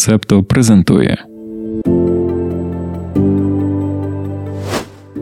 Септо презентує.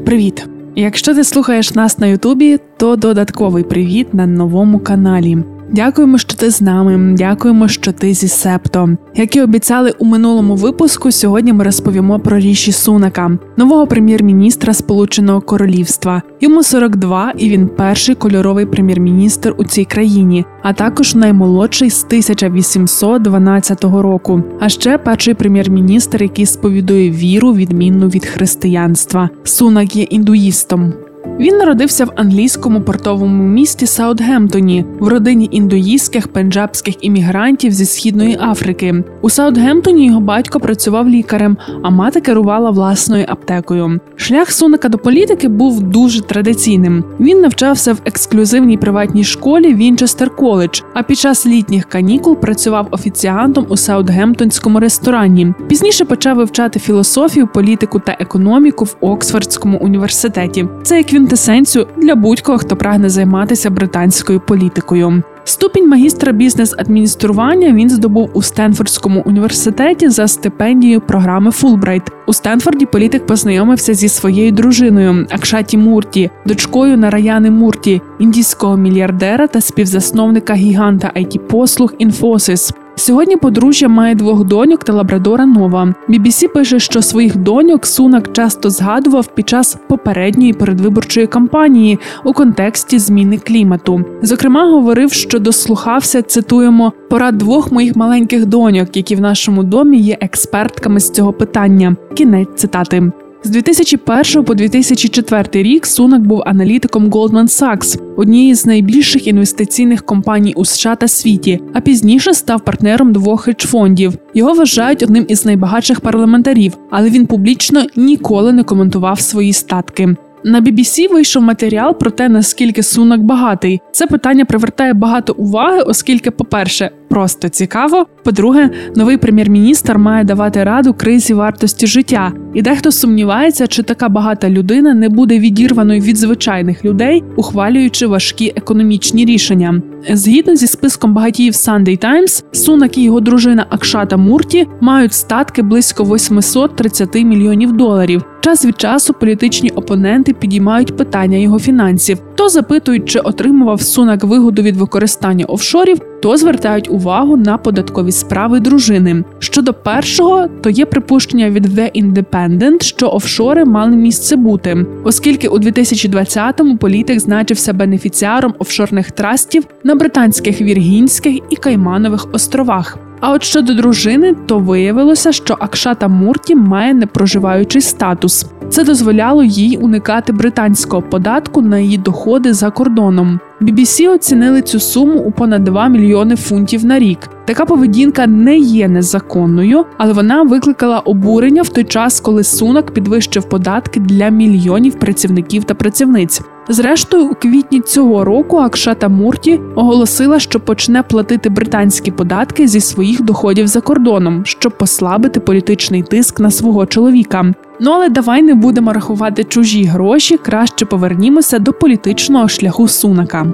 Привіт! Якщо ти слухаєш нас на Ютубі, то додатковий привіт на новому каналі. Дякуємо, що ти з нами. Дякуємо, що ти зі Септо. Як і обіцяли у минулому випуску, сьогодні ми розповімо про ріші Сунака, нового прем'єр-міністра Сполученого Королівства. Йому 42, і він перший кольоровий прем'єр-міністр у цій країні, а також наймолодший з 1812 року. А ще перший прем'єр-міністр, який сповідує віру, відмінну від християнства. Сунак є індуїстом. Він народився в англійському портовому місті Саутгемптоні в родині індуїстських пенджабських іммігрантів зі східної Африки. У Саутгемптоні його батько працював лікарем, а мати керувала власною аптекою. Шлях Сунака до політики був дуже традиційним. Він навчався в ексклюзивній приватній школі Вінчестер Коледж, а під час літніх канікул працював офіціантом у Саутгемптонському ресторані. Пізніше почав вивчати філософію, політику та економіку в Оксфордському університеті. Це як він квінтесенцію для будь-кого, хто прагне займатися британською політикою. Ступінь магістра бізнес-адміністрування він здобув у Стенфордському університеті за стипендією програми Фулбрайт. У Стенфорді політик познайомився зі своєю дружиною Акшаті Мурті, дочкою Нараяни Мурті, індійського мільярдера та співзасновника гіганта IT послуг Інфосис. Сьогодні подружжя має двох доньок та лабрадора нова. BBC пише, що своїх доньок Сунак часто згадував під час попередньої передвиборчої кампанії у контексті зміни клімату. Зокрема, говорив, що дослухався, цитуємо порад двох моїх маленьких доньок, які в нашому домі є експертками з цього питання. Кінець цитати. З 2001 по 2004 рік Сунак був аналітиком Goldman Sachs, однієї з найбільших інвестиційних компаній у США та світі, а пізніше став партнером двох хедж-фондів. Його вважають одним із найбагатших парламентарів, але він публічно ніколи не коментував свої статки. На BBC вийшов матеріал про те, наскільки сунок багатий. Це питання привертає багато уваги, оскільки, по-перше, просто цікаво. По-друге, новий прем'єр-міністр має давати раду кризі вартості життя, і дехто сумнівається, чи така багата людина не буде відірваною від звичайних людей, ухвалюючи важкі економічні рішення. Згідно зі списком багатіїв Sunday Times, Сунак і його дружина Акшата Мурті мають статки близько 830 мільйонів доларів. Час від часу політичні опоненти підіймають питання його фінансів, то запитують, чи отримував сунак вигоду від використання офшорів, то звертають увагу на податкові справи дружини. Щодо першого, то є припущення від The Independent, що офшори мали місце бути, оскільки у 2020-му політик значився бенефіціаром офшорних трастів на британських Віргінських і Кайманових островах. А от щодо дружини, то виявилося, що Акшата Мурті має непроживаючий статус. Це дозволяло їй уникати британського податку на її доходи за кордоном. BBC оцінили цю суму у понад 2 мільйони фунтів на рік. Така поведінка не є незаконною, але вона викликала обурення в той час, коли сунок підвищив податки для мільйонів працівників та працівниць. Зрештою, у квітні цього року Акшата Мурті оголосила, що почне платити британські податки зі своїх доходів за кордоном, щоб послабити політичний тиск на свого чоловіка. Ну але давай не будемо рахувати чужі гроші, краще повернімося до політичного шляху сунака.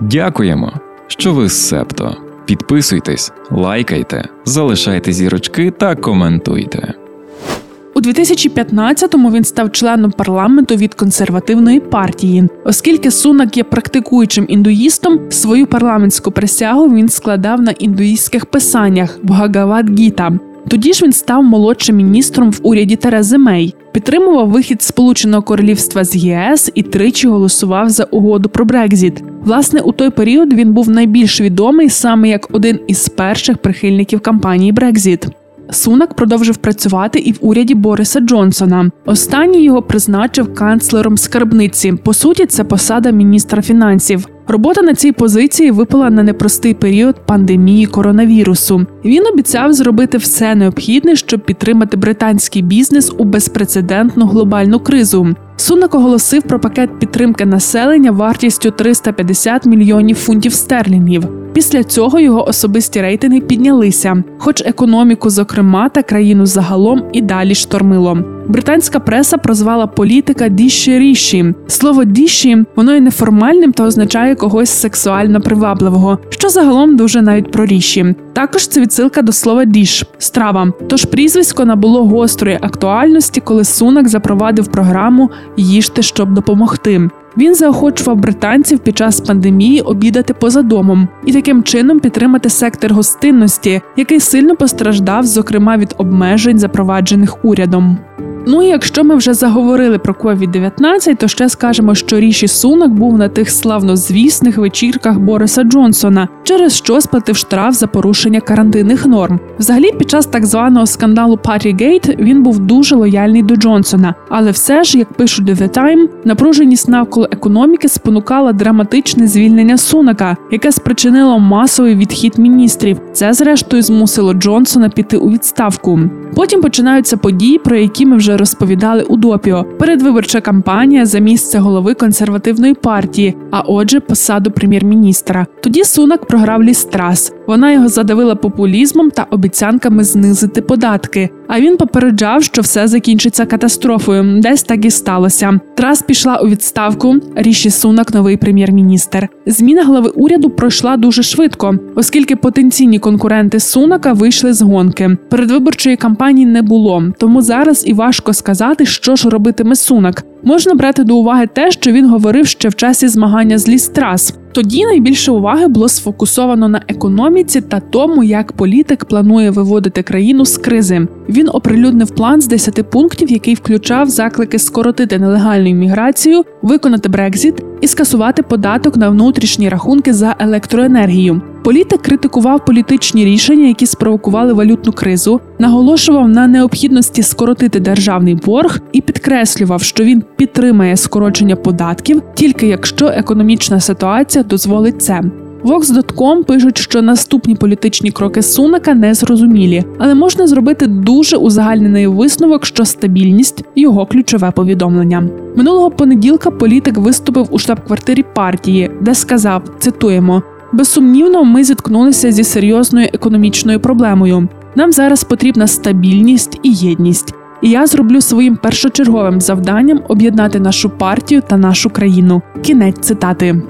Дякуємо, що ви з Септо. Підписуйтесь, лайкайте, залишайте зірочки та коментуйте. У 2015-му він став членом парламенту від консервативної партії, оскільки Сунак є практикуючим індуїстом, свою парламентську присягу він складав на індуїстських писаннях в Гагават-гіта. Тоді ж він став молодшим міністром в уряді Терези Мей, підтримував вихід Сполученого Королівства з ЄС і тричі голосував за угоду про Брекзіт. Власне, у той період він був найбільш відомий саме як один із перших прихильників кампанії Брекзіт. Сунак продовжив працювати і в уряді Бориса Джонсона. Останній його призначив канцлером скарбниці. По суті, це посада міністра фінансів. Робота на цій позиції випала на непростий період пандемії коронавірусу. Він обіцяв зробити все необхідне, щоб підтримати британський бізнес у безпрецедентну глобальну кризу. Сунак оголосив про пакет підтримки населення вартістю 350 мільйонів фунтів стерлінгів. Після цього його особисті рейтинги піднялися, хоч економіку, зокрема, та країну загалом і далі штормило. Британська преса прозвала політика діші ріші. Слово діші воно є неформальним та означає когось сексуально привабливого, що загалом дуже навіть про ріші. Також це відсилка до слова діш страва. Тож прізвисько набуло гострої актуальності, коли Сунак запровадив програму Їжте, щоб допомогти. Він заохочував британців під час пандемії обідати поза домом і таким чином підтримати сектор гостинності, який сильно постраждав, зокрема від обмежень, запроваджених урядом. Ну і якщо ми вже заговорили про COVID-19, то ще скажемо, що Ріші Сунак був на тих славнозвісних вечірках Бориса Джонсона, через що сплатив штраф за порушення карантинних норм. Взагалі, під час так званого скандалу Partygate він був дуже лояльний до Джонсона, але все ж, як пишуть The Time, напруженість навколо економіки спонукала драматичне звільнення Сунака, яке спричинило масовий відхід міністрів. Це, зрештою, змусило Джонсона піти у відставку. Потім починаються події, про які ми вже розповідали у допіо. Передвиборча кампанія за місце голови консервативної партії, а отже, посаду прем'єр-міністра. Тоді Сунак програв лістрас. Вона його задавила популізмом та обіцянками знизити податки. А він попереджав, що все закінчиться катастрофою. Десь так і сталося. Трас пішла у відставку. Ріші Сунак, новий прем'єр-міністр. Зміна глави уряду пройшла дуже швидко, оскільки потенційні конкуренти Сунака вийшли з гонки. Передвиборчої кампанії не було, тому зараз і важко сказати, що ж робитиме Сунак. Можна брати до уваги те, що він говорив ще в часі змагання з Лістрас. Тоді найбільше уваги було сфокусовано на економіці та тому, як політик планує виводити країну з кризи. Він оприлюднив план з 10 пунктів, який включав заклики скоротити нелегальну імміграцію, виконати Брекзіт і скасувати податок на внутрішні рахунки за електроенергію. Політик критикував політичні рішення, які спровокували валютну кризу, наголошував на необхідності скоротити державний борг і підкреслював, що він підтримає скорочення податків тільки якщо економічна ситуація дозволить це. Vox.com пишуть, що наступні політичні кроки Сунака не зрозумілі, але можна зробити дуже узагальнений висновок, що стабільність його ключове повідомлення. Минулого понеділка політик виступив у штаб-квартирі партії, де сказав: цитуємо. Безсумнівно, ми зіткнулися зі серйозною економічною проблемою. Нам зараз потрібна стабільність і єдність. І я зроблю своїм першочерговим завданням об'єднати нашу партію та нашу країну. Кінець цитати.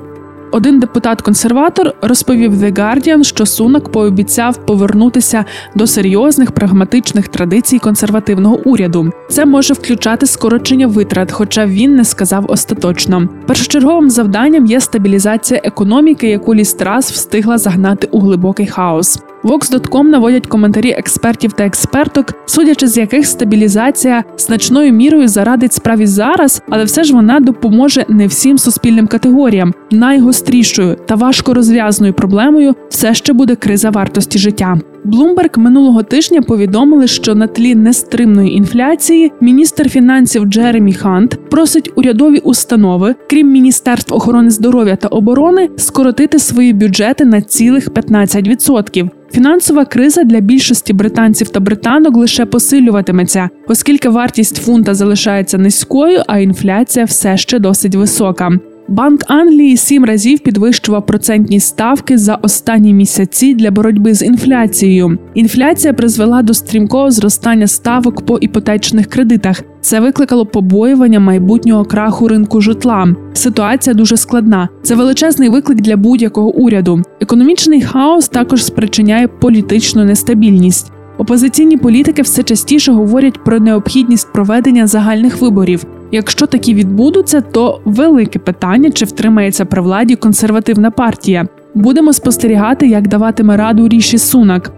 Один депутат-консерватор розповів The Guardian, що Сунак пообіцяв повернутися до серйозних прагматичних традицій консервативного уряду. Це може включати скорочення витрат, хоча він не сказав остаточно. Першочерговим завданням є стабілізація економіки, яку Лістрас встигла загнати у глибокий хаос. Vox.com наводять коментарі експертів та експерток, судячи з яких стабілізація значною мірою зарадить справі зараз, але все ж вона допоможе не всім суспільним категоріям. Найгострішою та важко розв'язною проблемою все ще буде криза вартості життя. Блумберг минулого тижня повідомили, що на тлі нестримної інфляції міністр фінансів Джеремі Хант просить урядові установи, крім міністерств охорони здоров'я та оборони, скоротити свої бюджети на цілих 15%. Фінансова криза для більшості британців та британок лише посилюватиметься, оскільки вартість фунта залишається низькою, а інфляція все ще досить висока. Банк Англії сім разів підвищував процентні ставки за останні місяці для боротьби з інфляцією. Інфляція призвела до стрімкого зростання ставок по іпотечних кредитах. Це викликало побоювання майбутнього краху ринку житла. Ситуація дуже складна. Це величезний виклик для будь-якого уряду. Економічний хаос також спричиняє політичну нестабільність. Опозиційні політики все частіше говорять про необхідність проведення загальних виборів. Якщо такі відбудуться, то велике питання, чи втримається при владі консервативна партія. Будемо спостерігати, як даватиме раду ріші сунак.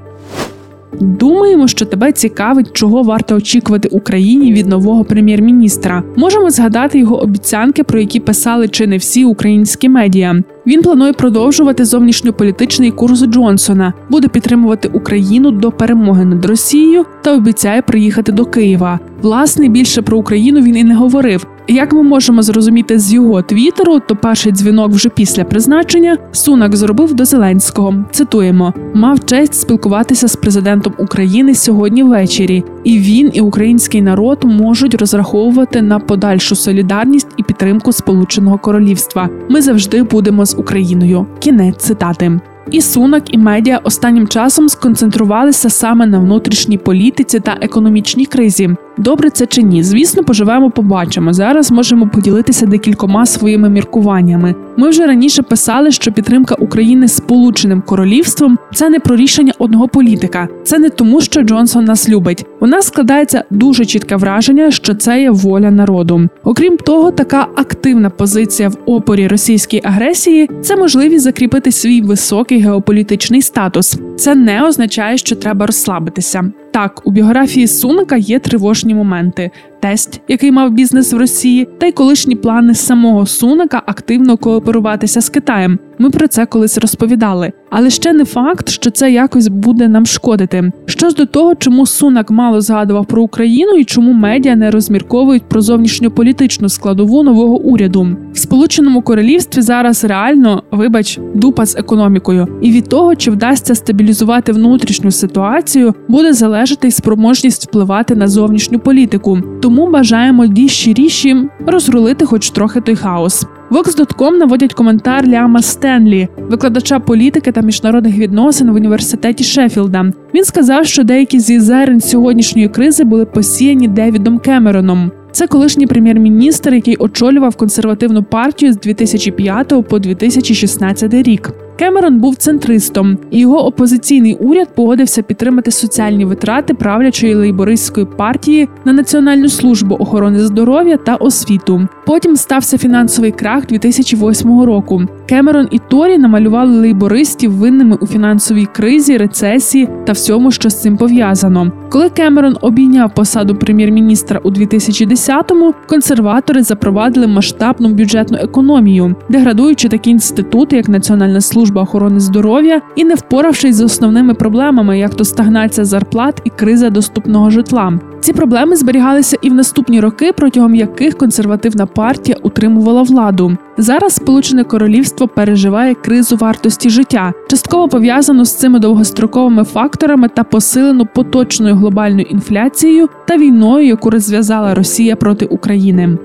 Думаємо, що тебе цікавить, чого варто очікувати Україні від нового прем'єр-міністра. Можемо згадати його обіцянки, про які писали чи не всі українські медіа. Він планує продовжувати зовнішньополітичний курс Джонсона, буде підтримувати Україну до перемоги над Росією та обіцяє приїхати до Києва. Власне, більше про Україну він і не говорив. Як ми можемо зрозуміти з його твіттеру, то перший дзвінок вже після призначення Сунак зробив до Зеленського. Цитуємо: мав честь спілкуватися з президентом України сьогодні ввечері, і він і український народ можуть розраховувати на подальшу солідарність і підтримку Сполученого Королівства. Ми завжди будемо з Україною. Кінець цитати. І Сунак, і медіа останнім часом сконцентрувалися саме на внутрішній політиці та економічній кризі. Добре це чи ні? Звісно, поживемо, побачимо. Зараз можемо поділитися декількома своїми міркуваннями. Ми вже раніше писали, що підтримка України Сполученим Королівством це не про рішення одного політика, це не тому, що Джонсон нас любить. У нас складається дуже чітке враження, що це є воля народу. Окрім того, така активна позиція в опорі російській агресії це можливість закріпити свій високий геополітичний статус. Це не означає, що треба розслабитися. Так, у біографії Суника є тривожні моменти: тесть, який мав бізнес в Росії, та й колишні плани самого Сунака активно кооперуватися з Китаєм. Ми про це колись розповідали. Але ще не факт, що це якось буде нам шкодити. Що ж до того, чому Сунак мало згадував про Україну і чому медіа не розмірковують про зовнішньополітичну складову нового уряду в Сполученому Королівстві зараз реально, вибач, дупа з економікою, і від того, чи вдасться стабілізувати внутрішню ситуацію, буде залежати й спроможність впливати на зовнішню політику. Тому бажаємо дій щиріші розрулити, хоч трохи той хаос. Vox.com наводять коментар Ліама Стенлі, викладача політики та міжнародних відносин в університеті Шеффілда. Він сказав, що деякі зі зерен сьогоднішньої кризи були посіяні Девідом Кемероном. Це колишній прем'єр-міністр, який очолював консервативну партію з 2005 по 2016 рік. Кемерон був центристом, і його опозиційний уряд погодився підтримати соціальні витрати правлячої лейбористської партії на Національну службу охорони здоров'я та освіту. Потім стався фінансовий крах 2008 року. Кемерон і Торі намалювали лейбористів винними у фінансовій кризі, рецесії та всьому, що з цим пов'язано. Коли Кемерон обійняв посаду прем'єр-міністра у 2010-му, консерватори запровадили масштабну бюджетну економію, деградуючи такі інститути, як Національна служба охорони здоров'я, і не впоравшись з основними проблемами, як то стагнація зарплат і криза доступного житла. Ці проблеми зберігалися і в наступні роки, протягом яких консервативна партія утримувала владу. Зараз Сполучене Королівство переживає кризу вартості життя, частково пов'язану з цими довгостроковими факторами та посилену поточною глобальною інфляцією та війною, яку розв'язала Росія проти України.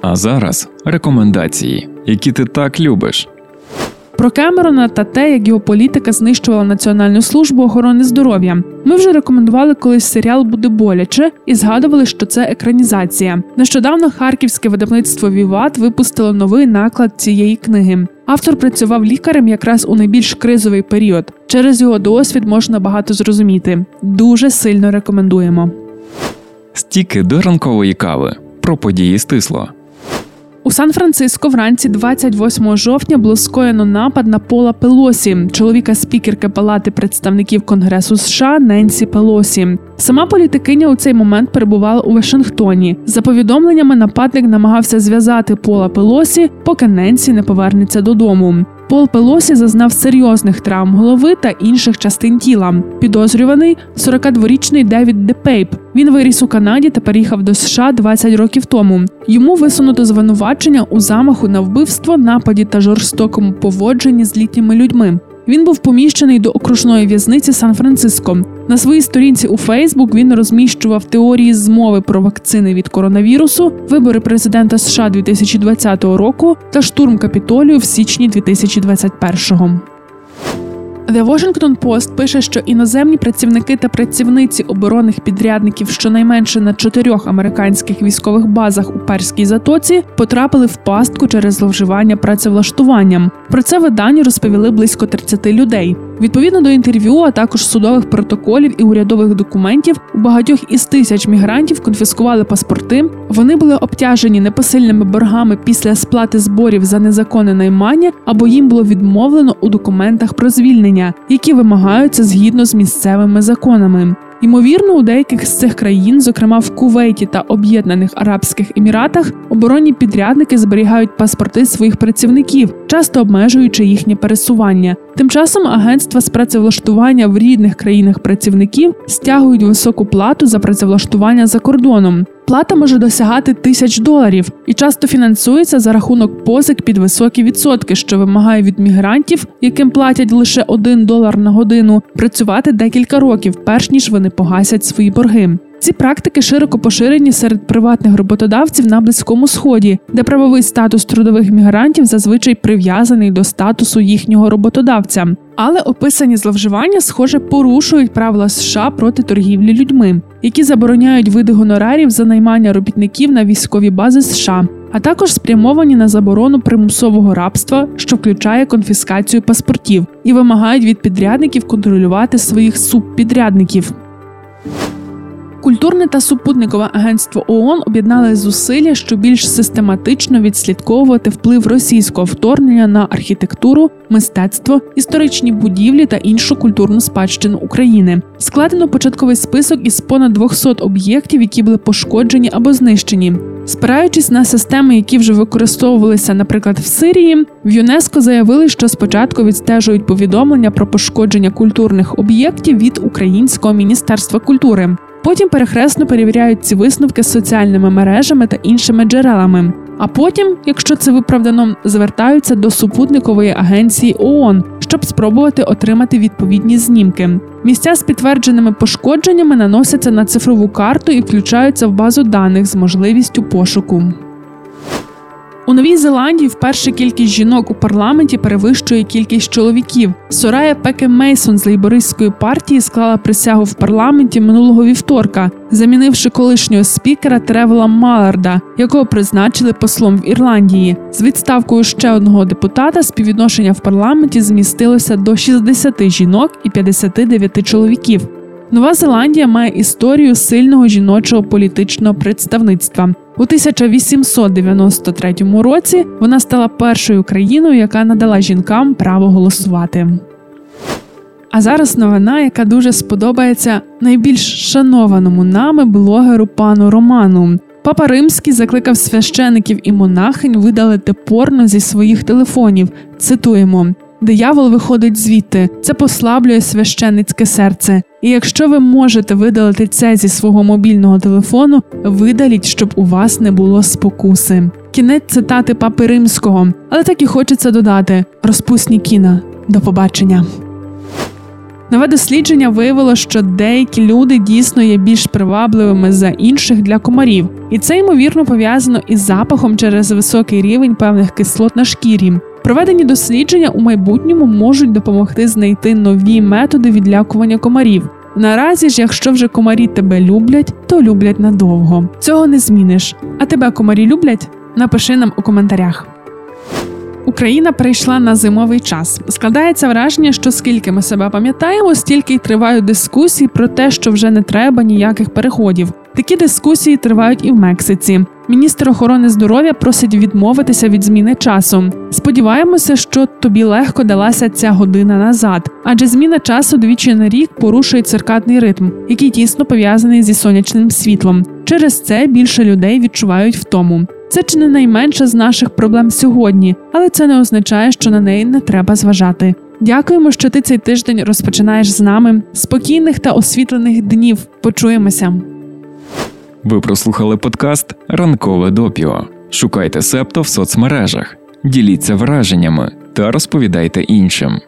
А зараз рекомендації, які ти так любиш. Про Кемерона та те, як його політика знищувала Національну службу охорони здоров'я. Ми вже рекомендували колись серіал буде боляче і згадували, що це екранізація. Нещодавно харківське видавництво Віват випустило новий наклад цієї книги. Автор працював лікарем якраз у найбільш кризовий період. Через його досвід можна багато зрозуміти. Дуже сильно рекомендуємо. Стіки до ранкової кави про події стисло. У Сан-Франциско вранці 28 жовтня було скоєно напад на Пола Пелосі, чоловіка спікерки Палати представників Конгресу США Ненсі Пелосі. Сама політикиня у цей момент перебувала у Вашингтоні. За повідомленнями, нападник намагався зв'язати Пола Пелосі, поки Ненсі не повернеться додому. Пол Пелосі зазнав серйозних травм голови та інших частин тіла. Підозрюваний 42-річний Девід Депейп. Він виріс у Канаді та переїхав до США 20 років тому. Йому висунуто звинувачення у замаху на вбивство, нападі та жорстокому поводженні з літніми людьми. Він був поміщений до окружної в'язниці Сан-Франциско. На своїй сторінці у Фейсбук він розміщував теорії змови про вакцини від коронавірусу, вибори президента США 2020 року та штурм капітолію в січні 2021-го. The Washington Post пише, що іноземні працівники та працівниці оборонних підрядників щонайменше на чотирьох американських військових базах у перській затоці потрапили в пастку через зловживання працевлаштуванням. Про це виданню розповіли близько 30 людей. Відповідно до інтерв'ю, а також судових протоколів і урядових документів, у багатьох із тисяч мігрантів конфіскували паспорти. Вони були обтяжені непосильними боргами після сплати зборів за незаконне наймання, або їм було відмовлено у документах про звільнення, які вимагаються згідно з місцевими законами. Ймовірно, у деяких з цих країн, зокрема в Кувейті та Об'єднаних Арабських Еміратах, оборонні підрядники зберігають паспорти своїх працівників, часто обмежуючи їхнє пересування. Тим часом агентства з працевлаштування в рідних країнах працівників стягують високу плату за працевлаштування за кордоном. Плата може досягати тисяч доларів і часто фінансується за рахунок позик під високі відсотки, що вимагає від мігрантів, яким платять лише один долар на годину, працювати декілька років, перш ніж вони погасять свої борги. Ці практики широко поширені серед приватних роботодавців на близькому сході, де правовий статус трудових мігрантів зазвичай прив'язаний до статусу їхнього роботодавця. Але описані зловживання, схоже, порушують правила США проти торгівлі людьми, які забороняють види гонорарів за наймання робітників на військові бази США, а також спрямовані на заборону примусового рабства, що включає конфіскацію паспортів, і вимагають від підрядників контролювати своїх субпідрядників. Культурне та супутникове агентство ООН об'єднали зусилля, щоб більш систематично відслідковувати вплив російського вторгнення на архітектуру, мистецтво, історичні будівлі та іншу культурну спадщину України. Складено початковий список із понад 200 об'єктів, які були пошкоджені або знищені. Спираючись на системи, які вже використовувалися, наприклад, в Сирії, в ЮНЕСКО заявили, що спочатку відстежують повідомлення про пошкодження культурних об'єктів від Українського міністерства культури. Потім перехресно перевіряють ці висновки з соціальними мережами та іншими джерелами. А потім, якщо це виправдано, звертаються до супутникової агенції ООН, щоб спробувати отримати відповідні знімки. Місця з підтвердженими пошкодженнями наносяться на цифрову карту і включаються в базу даних з можливістю пошуку. У Новій Зеландії вперше кількість жінок у парламенті перевищує кількість чоловіків. Сорая Пеке Мейсон з лейбористської партії склала присягу в парламенті минулого вівторка, замінивши колишнього спікера Тревела Маларда, якого призначили послом в Ірландії. З відставкою ще одного депутата співвідношення в парламенті змістилося до 60 жінок і 59 чоловіків. Нова Зеландія має історію сильного жіночого політичного представництва. У 1893 році вона стала першою країною, яка надала жінкам право голосувати. А зараз новина, яка дуже сподобається найбільш шанованому нами блогеру пану Роману. Папа Римський закликав священиків і монахинь видалити порно зі своїх телефонів. Цитуємо. Диявол виходить звідти, це послаблює священницьке серце. І якщо ви можете видалити це зі свого мобільного телефону, видаліть, щоб у вас не було спокуси. Кінець цитати папи римського, але так і хочеться додати: розпусні кіна. До побачення. Нове дослідження виявило, що деякі люди дійсно є більш привабливими за інших для комарів, і це ймовірно пов'язано із запахом через високий рівень певних кислот на шкірі. Проведені дослідження у майбутньому можуть допомогти знайти нові методи відлякування комарів. Наразі ж, якщо вже комарі тебе люблять, то люблять надовго. Цього не зміниш. А тебе комарі люблять? Напиши нам у коментарях. Україна прийшла на зимовий час. Складається враження, що скільки ми себе пам'ятаємо, стільки й тривають дискусії про те, що вже не треба ніяких переходів. Такі дискусії тривають і в Мексиці. Міністр охорони здоров'я просить відмовитися від зміни часу. Сподіваємося, що тобі легко далася ця година назад, адже зміна часу двічі на рік порушує циркадний ритм, який тісно пов'язаний зі сонячним світлом. Через це більше людей відчувають втому. Це чи не найменша з наших проблем сьогодні, але це не означає, що на неї не треба зважати. Дякуємо, що ти цей тиждень розпочинаєш з нами. Спокійних та освітлених днів. Почуємося. Ви прослухали подкаст Ранкове допіо. Шукайте септо в соцмережах, діліться враженнями та розповідайте іншим.